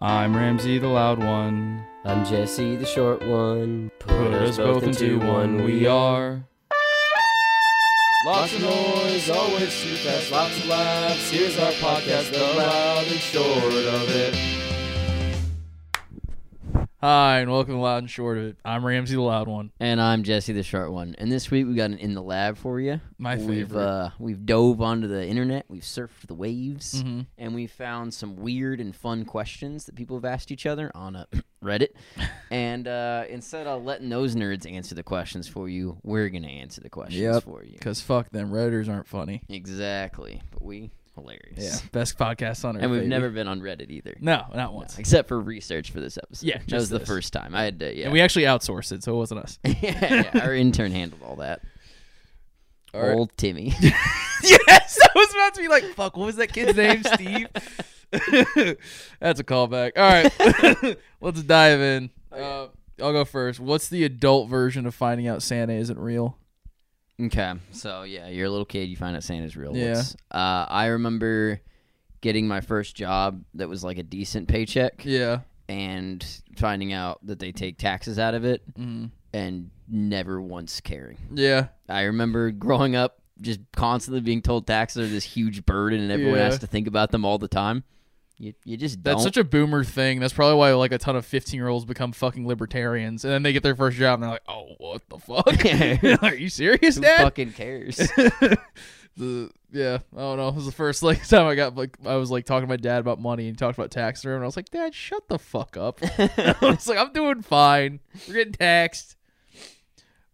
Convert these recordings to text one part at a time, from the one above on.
I'm Ramsey the loud one. I'm Jesse, the short one. Put us both into one, we are. Lots of noise, always too fast, lots of laughs. Here's our podcast, the loud and short of it. Hi, and welcome to Loud and Short of It. I'm Ramsey the loud one. And I'm Jesse, the short one. And this week we got an in the lab for you. My We've favorite. uh, we've dove onto the internet, we've surfed the waves, Mhm. and we found some weird and fun questions that people have asked each other on uh, Reddit. and uh, instead of letting those nerds answer the questions for you, we're gonna answer the questions Yep. for you. Because fuck them, Redditors aren't funny. Exactly. But we hilarious. Yeah, best podcast on earth. And we've baby. never been on Reddit either. No, not once. Except for research for this episode. Yeah, that was the first time. I had to. Yeah, And we actually outsourced it, so it wasn't us. yeah, yeah, our intern handled all that. All right. Old Timmy. yes, I was about to be like, fuck, what was that kid's name? Steve? That's a callback. All right, let's dive in. Uh, I'll go first. What's the adult version of finding out Santa isn't real? Okay, so yeah, you're a little kid. You find out Santa's real. Yeah. Uh, I remember getting my first job that was like a decent paycheck, Yeah. and finding out that they take taxes out of it, Mm. and never once caring. Yeah. I remember growing up just constantly being told taxes are this huge burden, and everyone Yeah. has to think about them all the time. You you just don't. That's such a boomer thing. That's probably why like a ton of 15 year olds become fucking libertarians, and then they get their first job and they're like, "Oh, what the fuck? Are you serious, Who Dad?" fucking cares? the yeah, I don't know. It was the first like time I got like I was like talking to my dad about money and he talked about tax and I was like, Dad, shut the fuck up. I was like, I'm doing fine. We're getting taxed.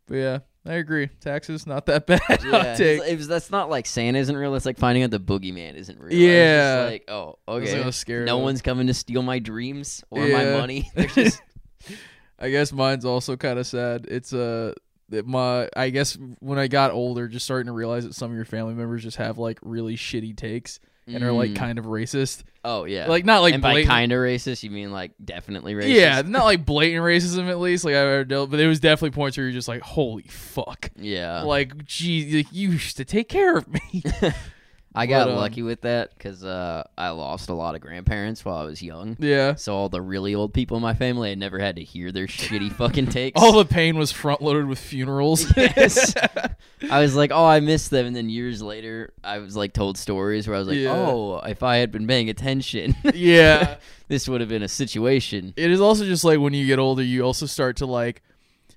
But yeah, I agree. Taxes not that bad. Yeah, it's- it was, that's not like Santa isn't real. It's like finding out the boogeyman isn't real. It's Yeah. like oh, okay. gonna scare no them. one's coming to steal my dreams or my Yeah. money. They're just I guess mine's also kind of sad. It's uh that my I guess when I got older, just starting to realize that some of your family members just have like really shitty takes and are like Mm. kind of racist. oh yeah, Like not like and by blatant. kind of racist, you mean like definitely racist? Yeah, not like blatant racism at least. Like I ever dealt, but there was definitely points where you're just like, "Holy fuck!" yeah. Like, gee, like, you used to take care of me. I got but, um, lucky with that because uh, I lost a lot of grandparents while I was young. yeah, So all the really old people in my family, I never had to hear their shitty fucking takes. all the pain was front loaded with funerals. Yes. I was like, oh, I miss them, and then years later, I was like told stories where I was like, Yeah. oh, if I had been paying attention, yeah, this would have been a situation. it is also just like when you get older, you also start to like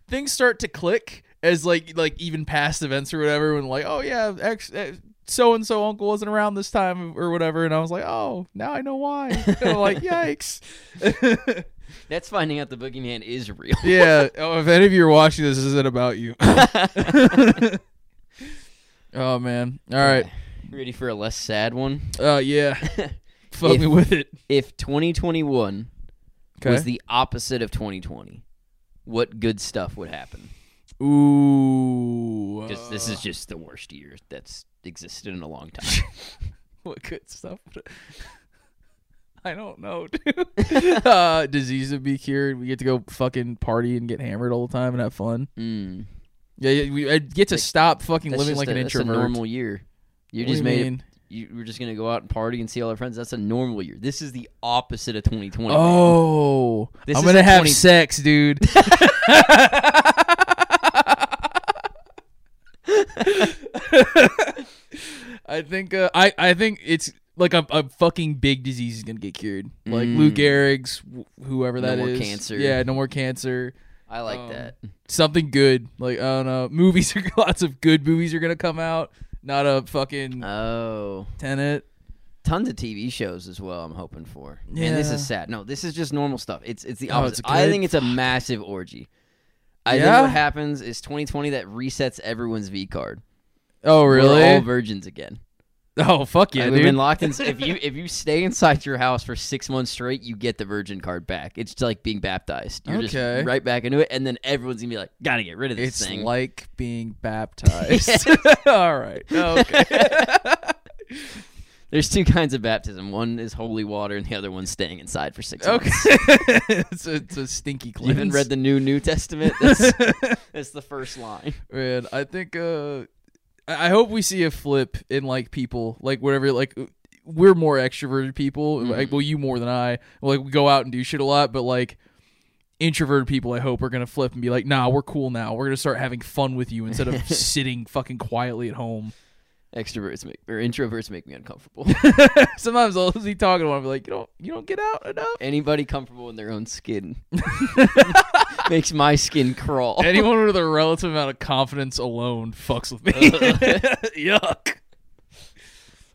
things start to click as like like even past events or whatever. When like, oh yeah, ex. So and so uncle wasn't around this time or whatever, and I was like, oh, now I know why. And I'm like, yikes. That's finding out the boogeyman is real. yeah. Oh, if any of you are watching this, this isn't about you. oh man. All right. Ready for a less sad one? Uh, yeah. Fuck If- me with it. If 2021 Okay. was the opposite of 2020, what good stuff would happen? Ooh. Because this uh, is just the worst year that's existed in a long time. what good stuff. I don't know, dude. uh, disease would be cured. We get to go fucking party and get hammered all the time and have fun. mm. Yeah, yeah we I get to Like, stop fucking living like a, an that's a introvert. normal year. You What just you made mean? you we're just gonna go out and party and see all our friends. That's a normal year. This is the opposite of 2020. Oh, This I'm is gonna have 20 sex, dude. I think uh, I I think it's like a, a fucking big disease is gonna get cured, like Lou Mm. Gehrig's, wh- whoever No that is. more cancer. Yeah, no more cancer. I like Um, that. Something good, like I don't know. Movies are lots of good movies are gonna come out. Not a fucking Oh, Tenet. tons of TV shows as well. I'm hoping for. Man, this Yeah. is sad. No, this is just normal stuff. It's it's the Oh, opposite. it's I good? think it's a massive orgy. I Yeah? think what happens is 2020 that resets everyone's V card. Oh We're really? all virgins again. oh fuck yeah, dude. we've been locked in. If you if you stay inside your house for six months straight, you get the virgin card back. It's like being baptized. You're Okay. just right back into it, and then everyone's gonna be like, "Gotta get rid of this It's thing." It's like being baptized. All right. Okay. There's two kinds of baptism. One is holy water, and the other one's staying inside for six okay. months. it's, a, it's a stinky You cleanse. haven't read the New New Testament? That's, that's the first line. Man, I think uh I hope we see a flip in like people, like whatever like we're more extroverted people. Mhm. Like, well, you more than I. Like we go out and do shit a lot, but like introverted people, I hope are gonna flip and be like, nah, we're cool now. We're gonna start having fun with you instead of sitting fucking quietly at home. Extroverts make or introverts make me uncomfortable. Sometimes I'll be talking to them, I'll be like, you don't, you don't get out enough. Anybody comfortable in their own skin makes my skin crawl. Anyone with a relative amount of confidence alone fucks with me. Yuck.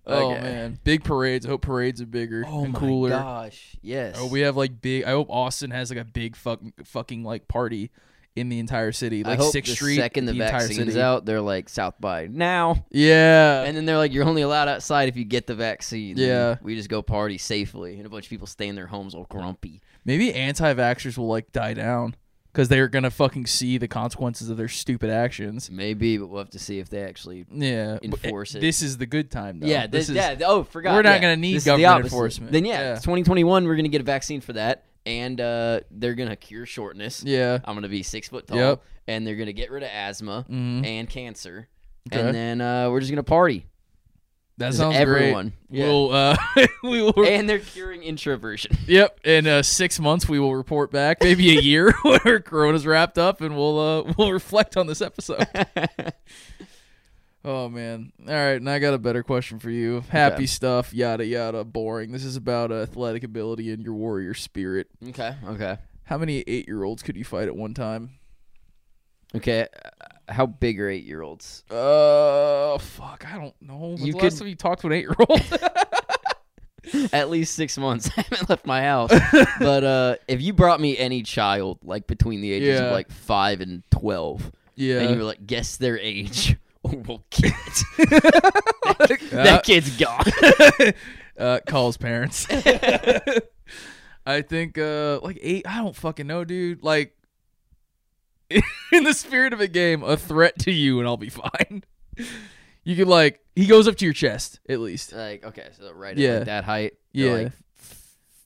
Oh Okay. man, big parades. I hope parades are bigger oh and my cooler. gosh! Yes. Oh, we have like big. I hope Austin has like a big fucking fucking like party in the entire city, like I hope Sixth the Street. second the, the entire vaccine's out, they're like South by now, Yeah, and then they're like, you're only allowed outside if you get the vaccine. Yeah. we just go party safely, and a bunch of people stay in their homes all grumpy. maybe anti-vaxxers will like die down because they're gonna fucking see the consequences of their stupid actions. Maybe, but we'll have to see if they actually. Yeah, uh, Enforce it. This is the good time, though. Yeah, this this, is. yeah. Oh, forgot. we're not yeah. gonna need This government enforcement. Then yeah, Yeah. 2021. We're gonna get a vaccine for that, and uh, they're gonna cure shortness. Yeah. I'm gonna be six foot tall, Yep. and they're gonna get rid of asthma Mhm. and cancer, Okay. and then uh, we're just gonna party. That sounds everyone. great. Yeah. We'll uh, we will. and they're curing introversion. Yep. In uh, six months, we will report back. Maybe a year where Corona's wrapped up, and we'll uh, we'll reflect on this episode. Oh man! All right, and I got a better question for you. Happy Okay. stuff, yada yada. Boring. This is about athletic ability and your warrior spirit. okay, okay, How many eight-year-olds could you fight at one time? okay. uh, How big are eight year olds? Uh, fuck, I don't know. When's You the last time you talked to an eight-year-old? At least six months. I haven't left my house. but uh, if you brought me any child, like between the ages Yeah. of like five and twelve, yeah. and you were like, guess their age, or we'll kill that kid's gone. uh, calls parents. I think uh like eight. I don't fucking know, dude. Like in the spirit of a game, a threat to you, and I'll be fine. You could like he goes up to your chest at least. like, okay, so right Yeah. at like that height, Yeah. like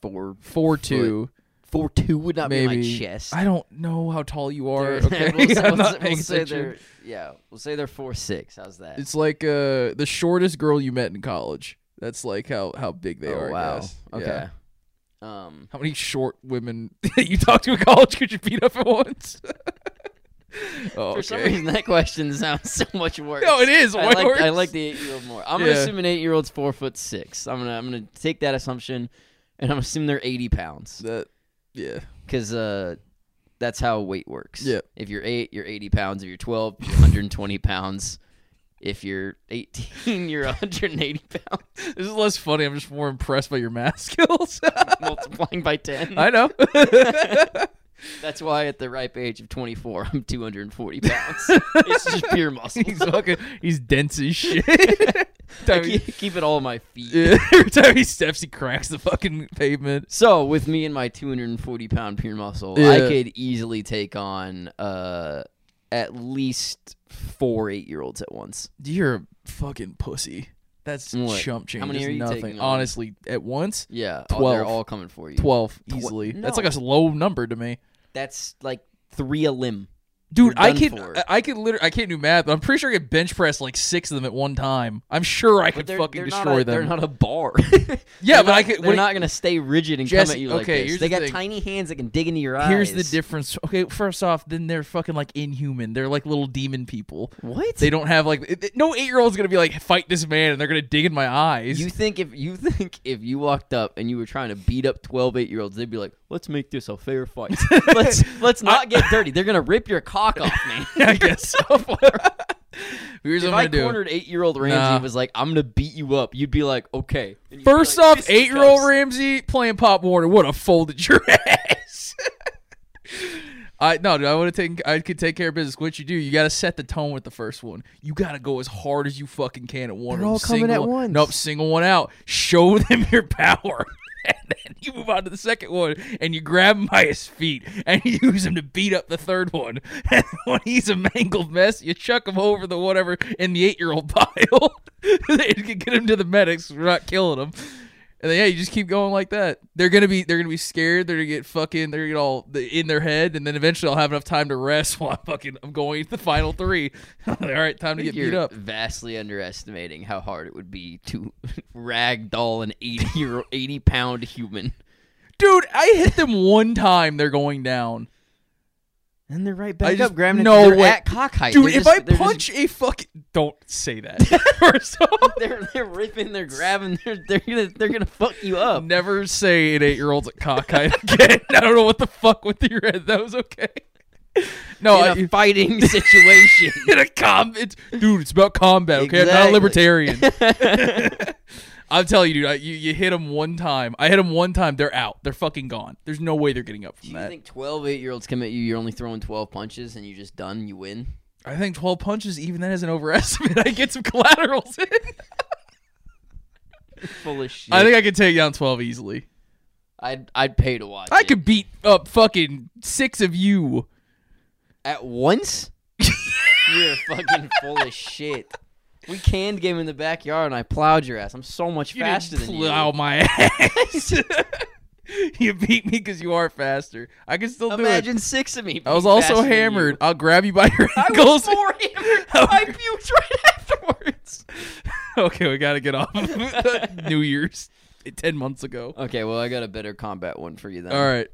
four, Four two, four two would not be my chest. I don't know how tall you are. They're- Okay, we'll say, I'm we'll not say- paying we'll say they're yeah, we'll say they're four six. How's that? It's like uh the shortest girl you met in college. That's like how how big they oh, are. I wow. guess. Okay. Yeah. Um, How many short women that you talked to in college could you beat up at once? oh, For some okay. reason, that question sounds so much worse. No, it is I like, worse. I like the eight-year-old more. I'm Yeah. gonna assume an eight-year-old's four foot six. I'm gonna I'm gonna take that assumption, and I'm assuming they're 80 pounds that. Yeah. because uh, that's how weight works. Yeah. If you're eight, you're 80 pounds. If you're 12, you're 120 pounds. If you're 18, you're 180 pounds. This is less funny. I'm just more impressed by your math skills. Multiplying by 10. I know. That's why at the ripe age of 24, I'm 240 pounds. it's just pure muscle. he's fucking. He's dense as shit. I he- keep, keep it all on my feet. yeah, every time he steps, he cracks the fucking pavement. So with me and my 240 pound pure muscle, I could easily take on uh, at least four eight year olds at once. You're a fucking pussy. That's What? chump change. How many are you nothing. taking on? Honestly, at once, Yeah, all- they're all coming for you. twelve Tw- easily. That's like a low number to me. That's like three a limb. Dude, I can for. I- I can literally I can't do math, but I'm pretty sure I could bench press like six of them at one time. I'm sure I could fucking they're destroy a, them. They're not a bar. yeah, but I not- could. They're not gonna stay rigid and Jesse, come at you like okay, this. They the got thing. tiny hands that can dig into your eyes. Here's the difference. Okay, first off, then they're fucking like inhuman. They're like little demon people. What? They don't have like it- it- no eight year old's gonna be like fight this man and they're gonna dig in my eyes. You think if you think if you walked up and you were trying to beat up 12 8 year olds, they'd be like, "Let's make this a fair fight. let's let's not get dirty. They're gonna rip your cock off, man." I guess so. Here's if what I I'm gonna do. cornered eight year old Ramsey Nah. and was like, "I'm gonna beat you up," you'd be like, "Okay." And you'd be First like, off, "Fist and eight year old cuffs." Ramsey playing Pop Warner would have folded your ass. I no, dude, I would have taken. I could take care of business. What you do, you got to set the tone with the first one. You got to go as hard as you fucking can at one. They're all coming at once. Nope, single one out. Show them your power. And then you move on to the second one, and you grab him by his feet, and you use him to beat up the third one. And when he's a mangled mess, you chuck him over the whatever in the eight-year-old pile. you can get him to the medics. We're not killing him. And then yeah, you just keep going like that. They're gonna be they're gonna be scared. They're gonna get fucking they're gonna get all in their head, and then eventually I'll have enough time to rest while I'm fucking I'm going to the final three. all right, time to get You're beat up. vastly underestimating how hard it would be to ragdoll an 80 year 80 pound human. Dude, I hit them one time. They're going down. And they're right I back just- up, grabbing no it. They're way. at cock height. Dude, They're if just- I they're just- punch a fucking don't say that. First off, they're they're ripping, they're grabbing, they're they're gonna they're gonna fuck you up. never say an eight year old's at cockeyed again. I don't know what the fuck with your head. That was okay. No, in I, a fighting situation. in a combat, dude. It's about combat. Okay, I'm not a Exactly. libertarian. I'm telling you, dude. I, you you hit them one time. I hit them one time. They're out. They're fucking gone. There's no way they're getting up from Do from you that. think 12 8 year olds come at you, you're only throwing 12 punches and you're just done, you win? I think 12 punches, even that is an overestimate. I get some collaterals in. Full of shit. I think I could take down 12 easily. I'd, I'd pay to watch I it. could beat up fucking six of you. At once? you're fucking full of shit. We canned game in the backyard and I plowed your ass. I'm so much You faster than plow you. my ass. you beat me because you are faster. I can still do Imagine six of me. I was also hammered. I'll grab you by your ankles. I was more hammered. I puked right afterwards. okay, we gotta get off New Year's ten months ago. Okay, well, I got a better combat one for you then. All right,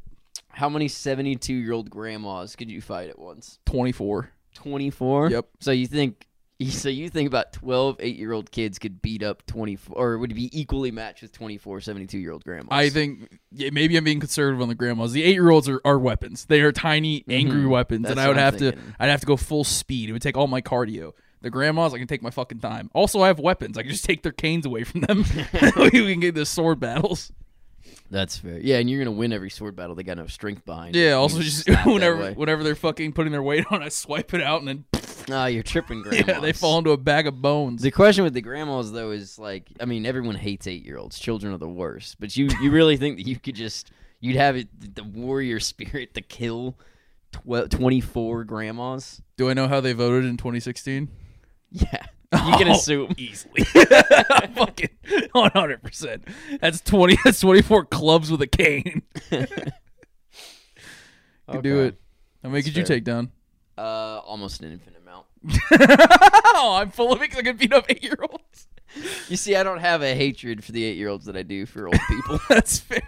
How many 72 year old grandmas could you fight at once? twenty-four. 24? Yep. So you think. So you think about 12 8-year-old kids could beat up 24 or would be equally matched with 24 72-year-old grandmas? I think yeah, maybe I'm being conservative on the grandmas. The eight-year-olds are, are weapons. They are tiny, angry Mhm. weapons, That's and I would have to i'd have to go full speed. It would take all my cardio. The grandmas, I can take my fucking time. Also, I have weapons. I can just take their canes away from them. we can get the sword battles. That's fair. Yeah, and you're going to win every sword battle. They got enough strength behind. Yeah. You Also, just whenever whenever they're fucking putting their weight on, I swipe it out, and then Ah, you're tripping grandmas. yeah, they fall into a bag of bones. The question with the grandmas though is like, I mean, everyone hates eight year olds. Children are the worst. But you, you really think that you could just, you'd have it, the warrior spirit to kill tw- 24 grandmas? Do I know how they voted in 2016? Yeah, you can Oh, assume. easily. fucking 100. percent That's 20. That's 24 clubs with a cane. You do it. How many That's could you take down? Uh, almost an infinite. oh, I'm full of it because I can beat up eight year olds. You see, I don't have a hatred for the eight year olds that I do for old people. That's fair.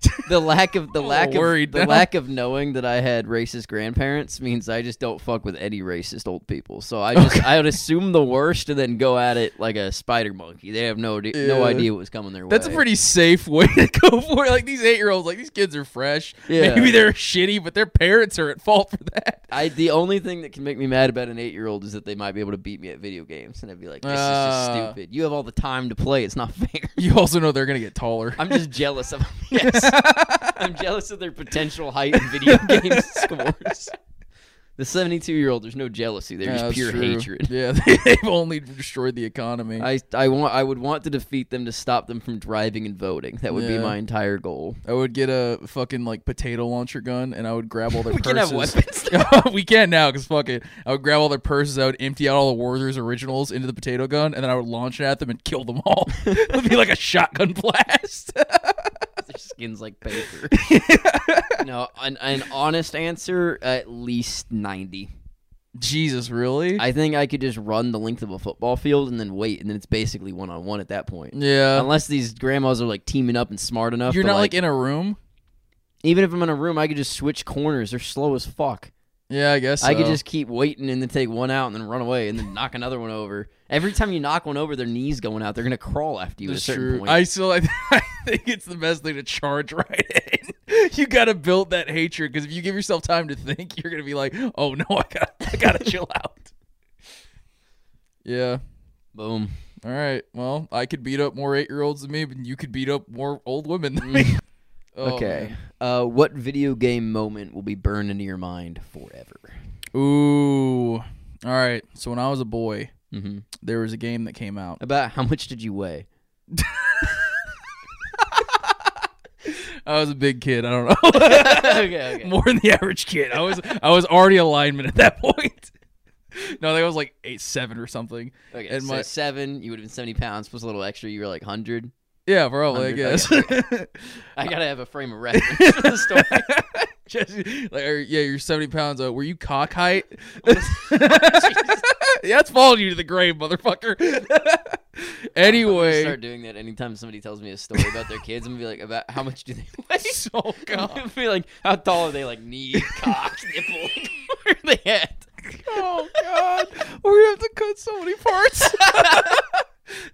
the lack of the lack of the now. lack of knowing that I had racist grandparents means I just don't fuck with any racist old people. So I just I would assume the worst and then go at it like a spider monkey. They have no ide- no idea what was coming their way. That's a pretty safe way to go for it. Like these eight year olds, like these kids are fresh. Yeah. Maybe they're shitty, but their parents are at fault for that. I the only thing that can make me mad about an eight year old is that they might be able to beat me at video games, and I'd be like, "This is just Ah. stupid. You have all the time to play. It's not fair." You also know they're gonna get taller. I'm just jealous of them. Yes, I'm jealous of their potential height in video game scores. The 72 year old, there's no jealousy. They're Yeah, just that's pure true. hatred. Yeah, they've only destroyed the economy. I I want I would want to defeat them to stop them from driving and voting. That would be Yeah. my entire goal. I would get a fucking like potato launcher gun and I would grab all their We can purses. have weapons. we can now because fuck it. I would grab all their purses. I would empty out all the Werther's Originals into the potato gun, and then I would launch it at them and kill them all. it would be like a shotgun blast. Skin's like paper. no, an, an honest answer, at least 90. Jesus, really? I think I could just run the length of a football field and then wait, and then it's basically one on one at that point. yeah. Unless these grandmas are like teaming up and smart enough. You're to, not like like in a room. even if I'm in a room, I could just switch corners. They're slow as fuck. Yeah, I guess I could just keep waiting and then take one out and then run away and then knock another one over. Every time you knock one over, their knees going out. They're gonna crawl after you That's at a certain true. point. I still I, I think it's the best thing to charge right in. You gotta build that hatred because if you give yourself time to think, you're gonna be like, oh no, I gotta I gotta chill out. Yeah. Boom. All right. Well, I could beat up more eight year olds than me, but you could beat up more old women than me. Oh, okay. Uh, what video game moment will be burned into your mind forever? Ooh. All right. So when I was a boy, Mm-hmm. there was a game that came out. About how much did you weigh? I was a big kid. I don't know. okay, okay. More than the average kid. I was I was already a lineman at that point. no, that was like eight seven or something. Okay, And so my- seven, you would have been seventy pounds plus a little extra. You were like hundred. Yeah, probably. I 100, guess. okay, I gotta have a frame of reference for the story. Just, like, or, yeah, you're seventy pounds. Uh, were you cock height? Yeah, that's following you to the grave, motherfucker. anyway, start doing that anytime somebody tells me a story about their kids. I'm gonna be like, about how much do they weigh? I'm god, gonna be like, how tall are they? Like knee, cock, nipple. Where are they at? oh god, we have to cut so many parts.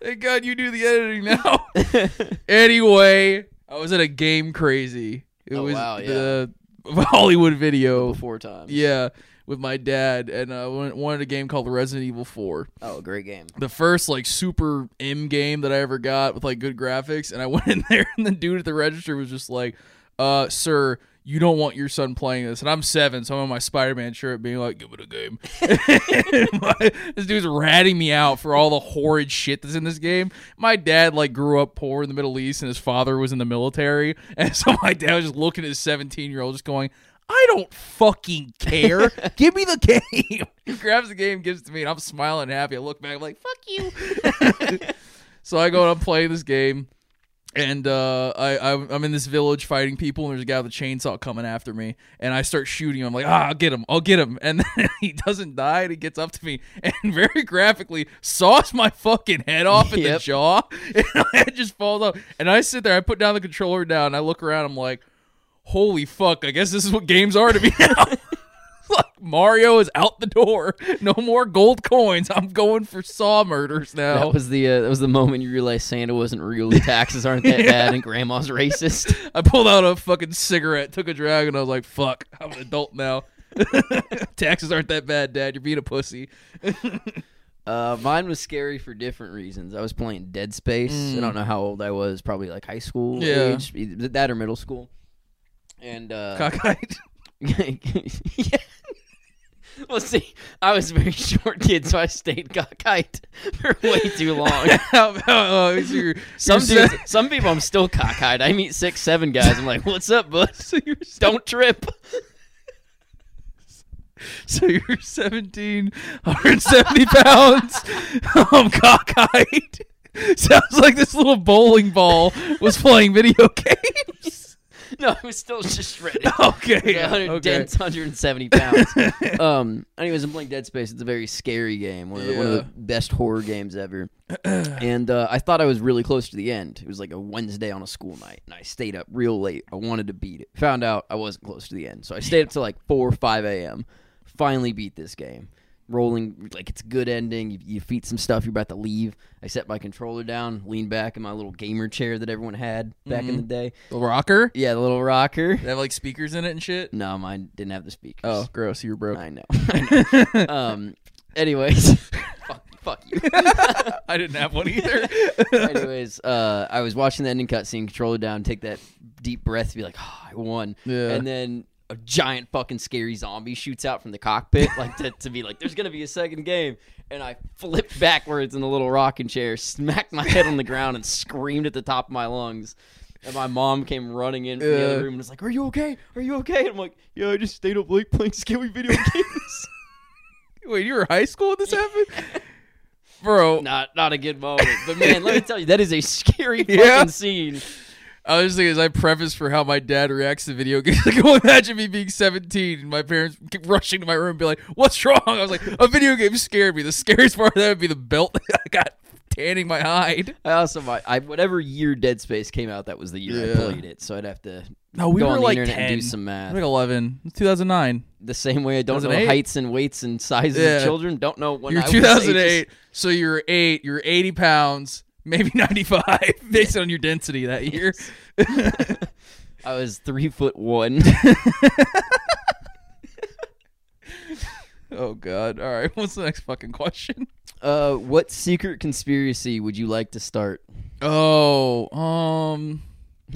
Thank God you do the editing now. anyway, I was at a game crazy. It Oh, was wow, yeah. the Hollywood video. Four times. Yeah, with my dad, and I uh, wanted a game called Resident Evil 4. Oh, great game. The first like super M game that I ever got with like good graphics, and I went in there, and the dude at the register was just like, "Uh, sir." You don't want your son playing this, and I'm seven, so I'm in my Spider-Man shirt, being like, "Give it a game." My- this dude's ratting me out for all the horrid shit that's in this game. My dad like grew up poor in the Middle East, and his father was in the military, and so my dad was just looking at his 17 year old, just going, "I don't fucking care. Give me the game." he grabs the game, gives it to me, and I'm smiling happy. I look back, I'm like, "Fuck you." so I go and I'm playing this game. And uh, I, I'm in this village fighting people, and there's a guy with a chainsaw coming after me, and I start shooting him. I'm like, ah, I'll get him, I'll get him, and then he doesn't die, and he gets up to me, and very graphically saws my fucking head off in the jaw, and my head just falls off. And I sit there, I put down the controller down, and I look around, I'm like, holy fuck, I guess this is what games are to me now. like Mario is out the door, no more gold coins. I'm going for saw murders now. That was the uh, that was the moment you realized Santa wasn't real. The taxes aren't that bad, and Grandma's racist. I pulled out a fucking cigarette, took a drag, and I was like, "Fuck, I'm an adult now. Taxes aren't that bad, Dad. You're being a pussy." Uh, mine was scary for different reasons. I was playing Dead Space. I don't know how old I was. Probably like high school Mm. Yeah. age, that or middle school. And uh, Cockeyed. yeah. Well, see, I was a very short kid, so I stayed cockeyed for way too long. Uh, your, Some your dudes, some people, I'm still cockeyed. I meet six, seven guys. I'm like, "What's up, bud? so you're Don't trip." so you're 17, 170 pounds. I'm cockeyed. Sounds like this little bowling ball was playing video games. No, I was still just shredded. okay, Yeah, 100, okay. dense 170 pounds. um. Anyways, I'm playing Dead Space. It's a very scary game. One of the, one of the best horror games ever. and uh, I thought I was really close to the end. It was like a Wednesday on a school night, and I stayed up real late. I wanted to beat it. Found out I wasn't close to the end, so I stayed up till like four or five a.m. Finally beat this game. Rolling like it's a good ending. You, you defeat some stuff. You're about to leave. I set my controller down, lean back in my little gamer chair that everyone had back in the day. The rocker. Yeah, the little rocker. They have like speakers in it and shit. No, mine didn't have the speakers. Oh, gross! You were broke. I know. I know. um. Anyways, fuck, fuck you. I didn't have one either. Anyways, uh, I was watching the ending cutscene, controller down, take that deep breath, be like, oh, I won. Yeah. And then a giant fucking scary zombie shoots out from the cockpit, like to, to be like, there's gonna be a second game. And I flipped backwards in the little rocking chair, smacked my head on the ground, and screamed at the top of my lungs. And my mom came running in from the other room and was like, "Are you okay? Are you okay?" And I'm like, "Yeah, I just stayed up late playing scary video games." Wait, you were high school when this happened, bro? not not a good moment. But man, let me tell you, that is a scary fucking Yeah. scene. I was just thinking as I preface for how my dad reacts to video games. Like, well, imagine me being 17 and my parents keep rushing to my room and be like, "What's wrong?" I was like, "A video game scared me." The scariest part of that would be the belt that I got tanning my hide. I also might I whatever year Dead Space came out, that was the year Yeah. I played it. So I'd have to No, we go were on the like internet 10. and do some math. like 11. It's 2009. the same way I don't know heights and weights and sizes Yeah. of children. Don't know when You're I was ages. 2008, so you're eight. You're 80 pounds, maybe 95, based on your density that year. I was three foot one. oh God! All right, what's the next fucking question? uh, what secret conspiracy would you like to start? Oh, um,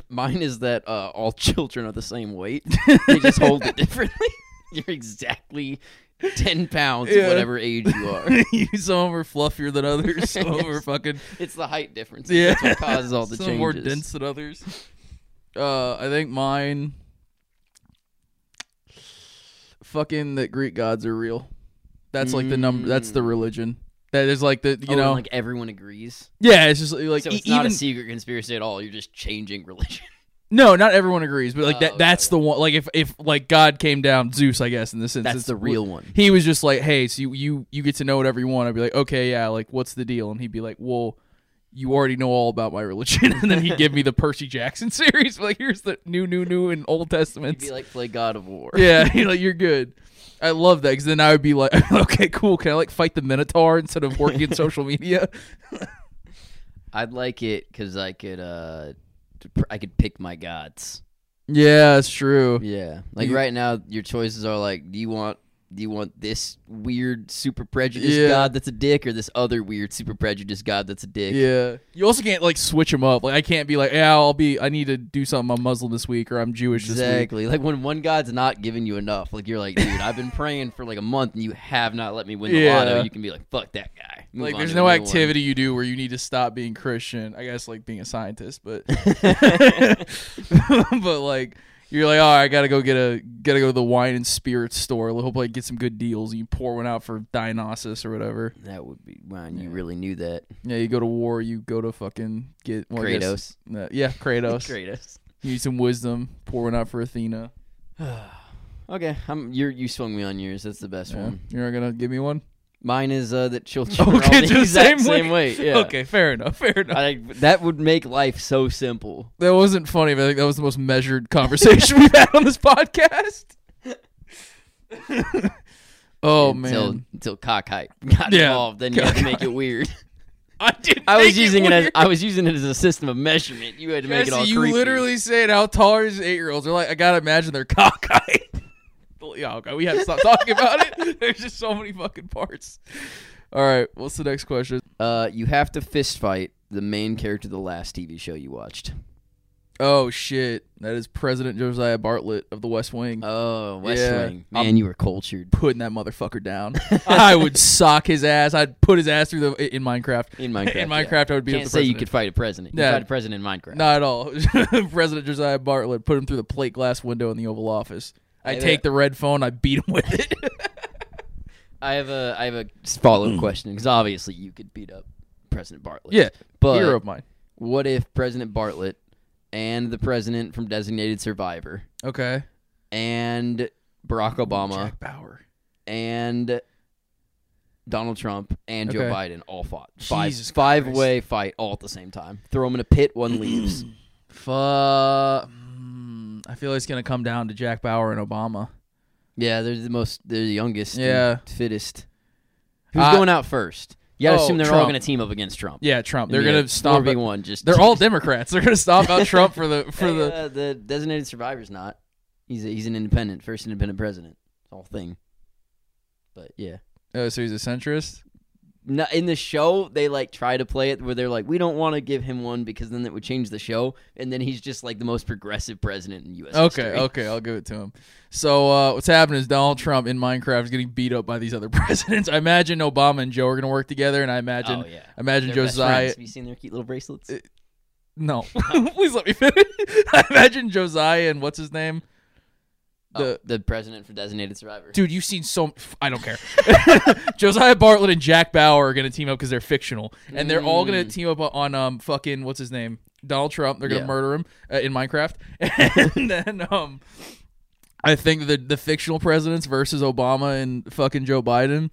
Mine is that uh, all children are the same weight. they just hold it differently. You're exactly ten pounds, Yeah. whatever age you are. you some of them are fluffier than others. Some of them are fucking It's the height difference. yeah. That's what causes all the some changes. more dense than others. Uh, I think mine. Fucking that Greek gods are real. That's like the number. That's the Mm. religion. That is like the you Oh, and, know. like everyone agrees. yeah, it's just like so e- it's not even a secret conspiracy at all. You're just changing religion. No, not everyone agrees, but like Oh, that. okay, That's okay. the one. Like if if like God came down, Zeus, I guess in this instance, That's the real one. He was just like, hey, so you you you get to know whatever you want. I'd be like, okay, yeah, like what's the deal? And he'd be like, well. You already know all about my religion, and then he'd give me the Percy Jackson series. Like, here's the new, new, new in Old Testament. You'd be like play God of War. Yeah, you're like you're good. I love that because then I would be like, okay, cool. Can I like fight the Minotaur instead of working in social media? I'd like it because I could uh, t- pr- I could pick my gods. Yeah, it's true. Yeah, like You- right now, your choices are like, do you want do you want this weird super prejudiced Yeah. god that's a dick, or this other weird super prejudiced god that's a dick? Yeah, you also can't like switch them up. Like I can't be like, yeah, I'll be. I need to do something. I'm Muslim this week, or I'm Jewish this week. Exactly. Like when one god's not giving you enough, like you're like, dude, I've been praying for like a month and you have not let me win the Yeah. lotto. You can be like, fuck that guy. Move Like there's no a new one. activity you do where you need to stop being Christian. I guess like being a scientist, but but like you're like, oh, I gotta go get a gotta go to the wine and spirits store. Hope like get some good deals. You pour one out for Dionysus or whatever. That would be man. You really knew that. Yeah, you go to war. You go to fucking get well, I guess- Kratos. uh, yeah, Kratos. Kratos. You need some wisdom. Pour one out for Athena. Okay, I'm. You you swung me on yours. That's the best Yeah. one. You're not gonna give me one. Mine is uh, that children are Okay, the to the exact same way. same way. Yeah. Okay, fair enough. Fair enough. I, that would make life so simple. that wasn't funny, but I think that was the most measured conversation we've had on this podcast. oh until, man, until cockeyed got Yeah, involved, then you had to make it weird. I did. I was using it, as I was using it as a system of measurement. You had to make it all you creepy. literally saying how tall are eight year olds? They're like, I gotta imagine they're cockeyed. Yeah, okay, we have to stop talking about it. There's just so many fucking parts. All right, what's the next question? Uh, you have to fist fight the main character of the last TV show you watched. Oh shit, that is President Josiah Bartlet of the West Wing. Oh, West Yeah. Wing. Man, I'm- you were cultured. putting that motherfucker down. I would sock his ass. I'd put his ass through the in Minecraft. In Minecraft. in yeah. Minecraft, I would be. Can't say president. you could fight a president. You Yeah. fight a president in Minecraft. Not at all. President Josiah Bartlet put him through the plate glass window in the Oval Office. I I- take the red phone. I beat him with it. I have a I have a follow up hmm. question because obviously you could beat up President Bartlet. yeah, but hero of mine. what if President Bartlet and the president from Designated Survivor Okay, and Barack Obama Jack Bauer. and Donald Trump and Joe Okay. Biden all fought five Jesus five way fight all at the same time. Throw them in a pit, one leaves. Fuck. I feel like it's gonna come down to Jack Bauer and Obama. Yeah, they're the most they're the youngest, Yeah. fittest. Who's I- going out first? You gotta Oh, assume they're all going to team up against Trump. Yeah, Trump. They're mean, gonna a stomp. 4v1 just They're all Democrats. They're gonna stomp out Trump for the for Hey, the. uh, the designated survivor's not. He's a, he's an independent, first independent president. Whole thing. But yeah, Oh, so he's a centrist. In the show they like try to play it where they're like, we don't want to give him one because then it would change the show, and then he's just like the most progressive president in U.S. Okay, history. okay, I'll give it to him. So uh, what's happening is Donald Trump in Minecraft is getting beat up by these other presidents. I imagine Obama and Joe are going to work together, and I imagine, Oh yeah. imagine Josiah. Have you seen their cute little bracelets? Uh, No, please let me finish. I imagine Josiah and what's his name. Oh, The the president for designated survivor. dude, you've seen so. I don't care. Josiah Bartlet and Jack Bauer are going to team up because they're fictional, and they're all going to Mm. team up on um fucking what's his name Donald Trump. They're going to Yeah. murder him uh, in Minecraft, and then um. I think the the fictional presidents versus Obama and fucking Joe Biden,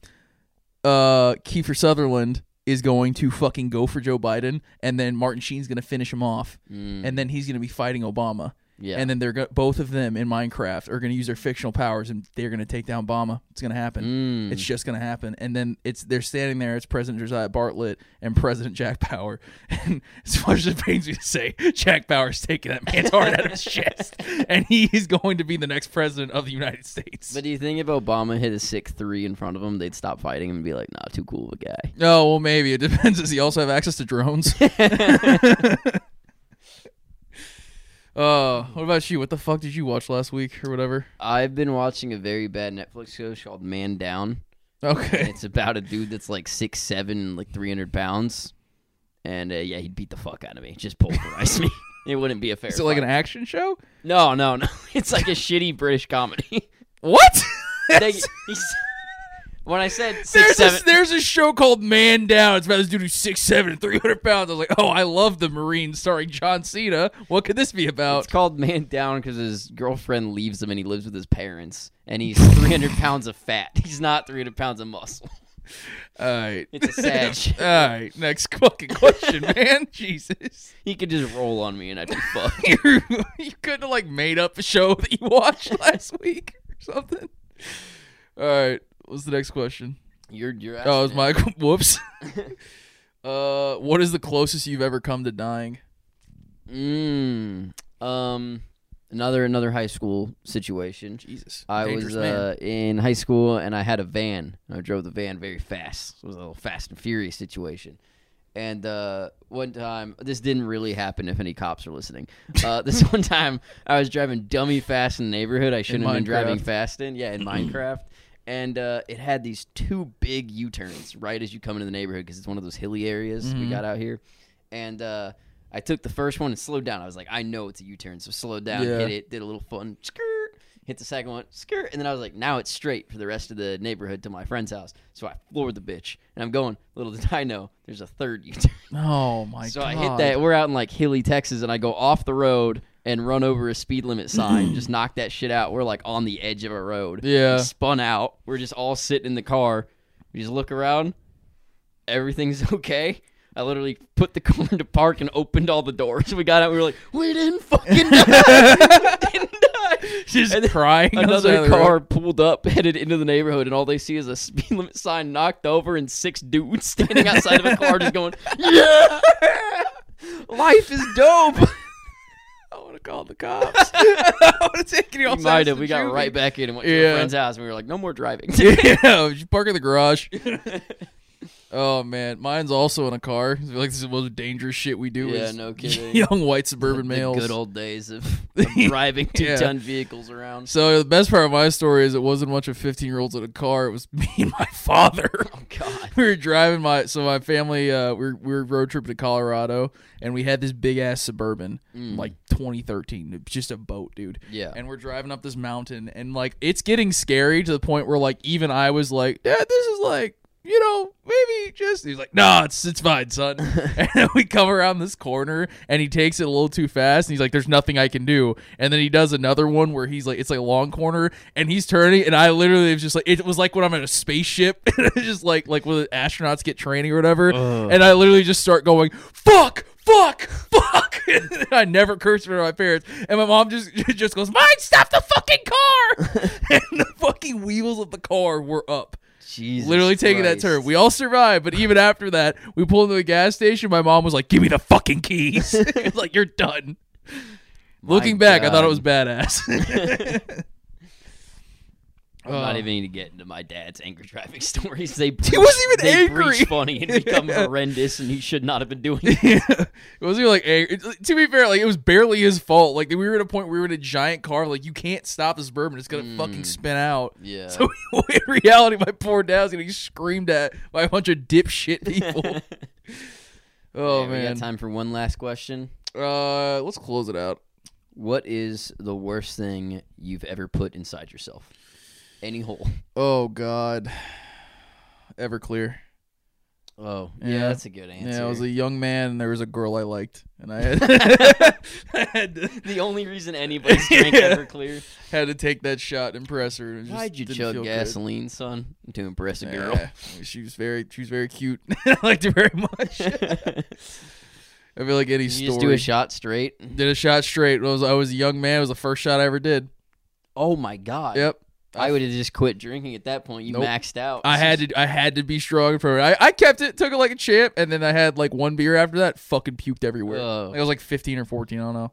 uh, Kiefer Sutherland is going to fucking go for Joe Biden, and then Martin Sheen's gonna finish him off, Mm, and then he's gonna be fighting Obama, yeah. and then they're go- both of them in Minecraft are gonna use their fictional powers, and they're gonna take down Obama. It's gonna happen. Mm. It's just gonna happen, and then it's they're standing there. It's President Josiah Bartlet and President Jack Bauer, and as much as it pains me to say, Jack Bauer's taking that man's heart out of his chest, and he is going to be the next president of the United States. But do you think if Obama hit a six three in front of him, they'd stop fighting and be like, "Nah, too cool of a guy." Oh well, maybe it depends. Does he also have access to drones? Uh, what about you? What the fuck did you watch last week or whatever? I've been watching a very bad Netflix show called Man Down. And Okay. it's about a dude that's like six seven, and like three hundred pounds, and uh, yeah, he'd beat the fuck out of me, just pulverize me. It wouldn't be a fair. Is it like an action show? No, no, no. It's like a shitty British comedy. What? They- he's- when I said six There's seven, a, there's a show called Man Down. It's about this dude who's six seven and three hundred pounds. I was like, oh, I love the Marines starring John Cena. What could this be about? it's called Man Down because his girlfriend leaves him and he lives with his parents and he's 300 pounds of fat. He's not 300 pounds of muscle. All right, It's a sad shit. All right, next fucking question, man. Jesus, He could just roll on me and I'd be fucked. you you couldn't have like made up a show that you watched last week or something. All right, what's the next question? You're you're. Oh, it's my whoops. uh, what is the closest you've ever come to dying? Mm, um, another another high school situation. Jesus, I dangerous was uh, in high school and I had a van. I drove the van very fast. It was a little fast and furious situation. And uh, one time, this didn't really happen. If any cops are listening, uh, this one time I was driving dummy fast in the neighborhood. I shouldn't have been driving fast in. Yeah, in Minecraft. And uh, it had these two big U turns right as you come into the neighborhood because it's one of those hilly areas we Mhm. got out here. And uh, I took the first one and slowed down. I was like, I know it's a U turn, so slowed down, Yeah. hit it, did a little fun skirt, hit the second one, skirt, and then I was like, now it's straight for the rest of the neighborhood to my friend's house. So I floored the bitch, and I'm going. Little did I know, there's a third U turn. Oh my so god! I hit that. We're out in like hilly Texas, and I go off the road and run over a speed limit sign. just knock that shit out. We're like on the edge of a road. Yeah. Spun out. We're just all sitting in the car. We just look around. Everything's okay. I literally put the car into park and opened all the doors. We got out. We were like, we didn't fucking die. we didn't die. Just And crying. on the side Another the road. car pulled up, headed into the neighborhood, and all they see is a speed limit sign knocked over and six dudes standing outside of a car just going, Yeah! Life is dope! I would have called the cops. I would have taken you We outside. might to have. We got right back in and went to Yeah. a friend's house, and we were like, no more driving. yeah, you park in the garage. oh man, mine's also in a car. I feel like this is the most dangerous shit we do. Yeah, is no kidding. Young white suburban the males. good old days of, of driving Yeah. two-ton vehicles around. So the best part of my story is it wasn't a bunch of fifteen year olds in a car. It was me and my father. Oh God. we were driving my so my family uh we were, we were road tripping to Colorado and we had this big ass suburban Mm. like 2013 It was just a boat dude Yeah. and we're driving up this mountain and like it's getting scary to the point where like even I was like yeah this is like you know maybe just he's like no it's it's fine son. And then we come around this corner and he takes it a little too fast and he's like there's nothing I can do. And then he does another one where he's like it's like a long corner and he's turning and I literally was just like it was like when I'm in a spaceship and it's just like like when astronauts get training or whatever and I literally just start going fuck fuck fuck. And I never cursed of my parents and my mom just just goes mine stop the fucking car. And the fucking wheels of the car were up Jesus literally taking that turn. We all survived, but even after that, we pulled into a gas station. My mom was like, "Give me the fucking keys." Like you're done. My Looking back, I thought it was badass. I'm not Oh. even going to get into my dad's angry driving stories. They He breach- wasn't even they angry. funny and become Yeah. horrendous, and he should not have been doing it. it wasn't even like angry. to be fair, like it was barely his fault. Like we were at a point where we were in a giant car. Like you can't stop this Suburban; it's gonna fucking Mm. spin out. Yeah. So in reality, my poor dad was getting screamed at by a bunch of dipshit people. oh Yeah, We man. got time for one last question. Uh, let's close it out. What is the worst thing you've ever put inside yourself? Any hole. Oh God, Everclear. Oh, yeah, Yeah. that's a good answer. Yeah, I was a young man, and there was a girl I liked, and I had, I had, to, the only reason anybody's drank Yeah. Everclear. had to take that shot and impress her. and just Why'd you chug feel good. gasoline, son? To impress a girl. Yeah, she was very, she was very cute. I liked her very much. I feel like any you story. just do a shot straight. Did a shot straight. I was, I was a young man. It was the first shot I ever did. Oh my god. Yep. I would have just quit drinking at that point. You Nope. maxed out. I had to, I had to be strong for it. I, I kept it, took it like a champ, and then I had like one beer after that. Fucking puked everywhere. Oh. Like, I was like 15 or 14. I don't know.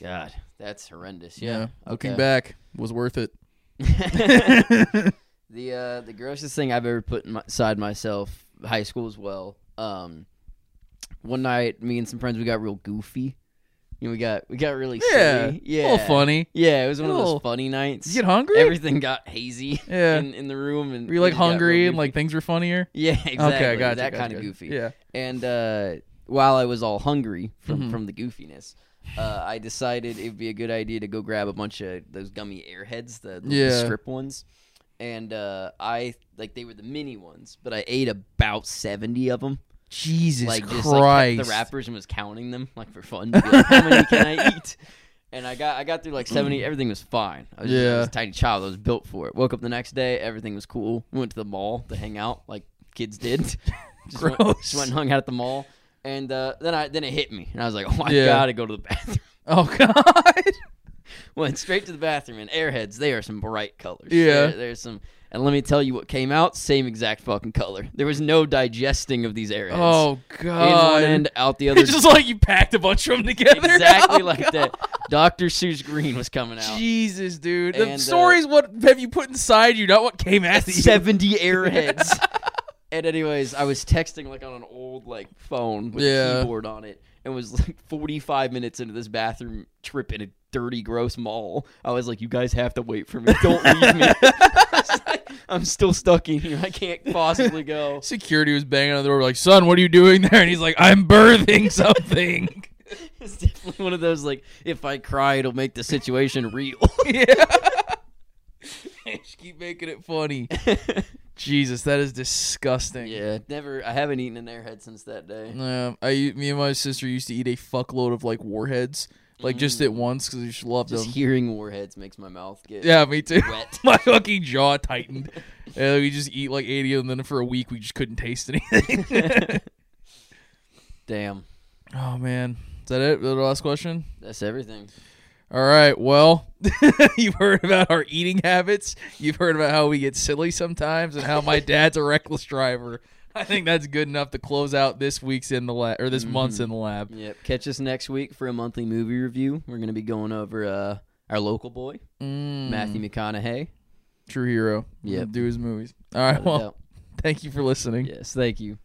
God, that's horrendous. Yeah. Looking okay. back, was worth it. the uh, the grossest thing I've ever put inside myself, high school as well. Um, one night, me and some friends we got real goofy. You know, we got we got really Yeah, silly. Yeah, a little funny. Yeah, it was one of Little- those funny nights. You get hungry? Everything got hazy. Yeah. in, in the room, and Were you like we got real hungry and goofy. like things were funnier? yeah, exactly. Okay, I got that kind of goofy. Yeah. And uh, while I was all hungry from Mhm. from the goofiness, uh, I decided it would be a good idea to go grab a bunch of those gummy airheads, the, the Yeah. strip ones. and uh, I like they were the mini ones, but I ate about seventy of them. Jesus like just Christ. like kept the wrappers and was counting them like for fun. To be like, How many can I eat? And I got I got through like seventy. Everything was fine. I was, just, I Yeah. was a tiny child. I was built for it. Woke up the next day. Everything was cool. We went to the mall to hang out like kids did. just, went, Gross. just went and hung out at the mall. And uh, then I then it hit me, and I was like, "Oh, my God, I Yeah. gotta go to the bathroom." Oh God. Went straight to the bathroom. And Airheads, they are some bright colors. Yeah. There- there's some, and let me tell you what came out. Same exact fucking color. There was no digesting of these Airheads. Oh god. in one end, out the other. It's just like you packed a bunch of them together. exactly Oh, like God. that. Dr. Seuss Green was coming out. Jesus, dude. The And, uh, what have you put inside you, not what came out of you. 70 airheads. and anyways, I was texting like on an old like phone with Yeah. a keyboard on it. And was like 45 minutes into this bathroom trip in a dirty, gross mall. I was like, "You guys have to wait for me. Don't leave me. I was like, I'm still stuck in here. I can't possibly go." Security was banging on the door, like, son, what are you doing there? And he's like, I'm birthing something. It's definitely one of those like, if I cry, it'll make the situation real. yeah. Just keep making it funny. Jesus, that is disgusting. yeah, never. I haven't eaten an airhead since that day. Yeah, I me and my sister used to eat a fuckload of like warheads, like just at mm. once because we just loved Just them. hearing warheads makes my mouth get Yeah, me too. wet. my fucking jaw tightened. and we just eat like eighty of them. Then for a week, we just couldn't taste anything. Damn, oh man, is that it? The last question. that's everything. All right. Well, you've heard about our eating habits. You've heard about how we get silly sometimes, and how my dad's a reckless driver. I think that's good enough to close out this week's in the lab or this month's in the lab. Yep. Catch us next week for a monthly movie review. We're gonna be going over uh, our local boy, Mm, Matthew McConaughey. true hero. Yeah. do his movies. All right. Well, thank you for listening. yes, thank you.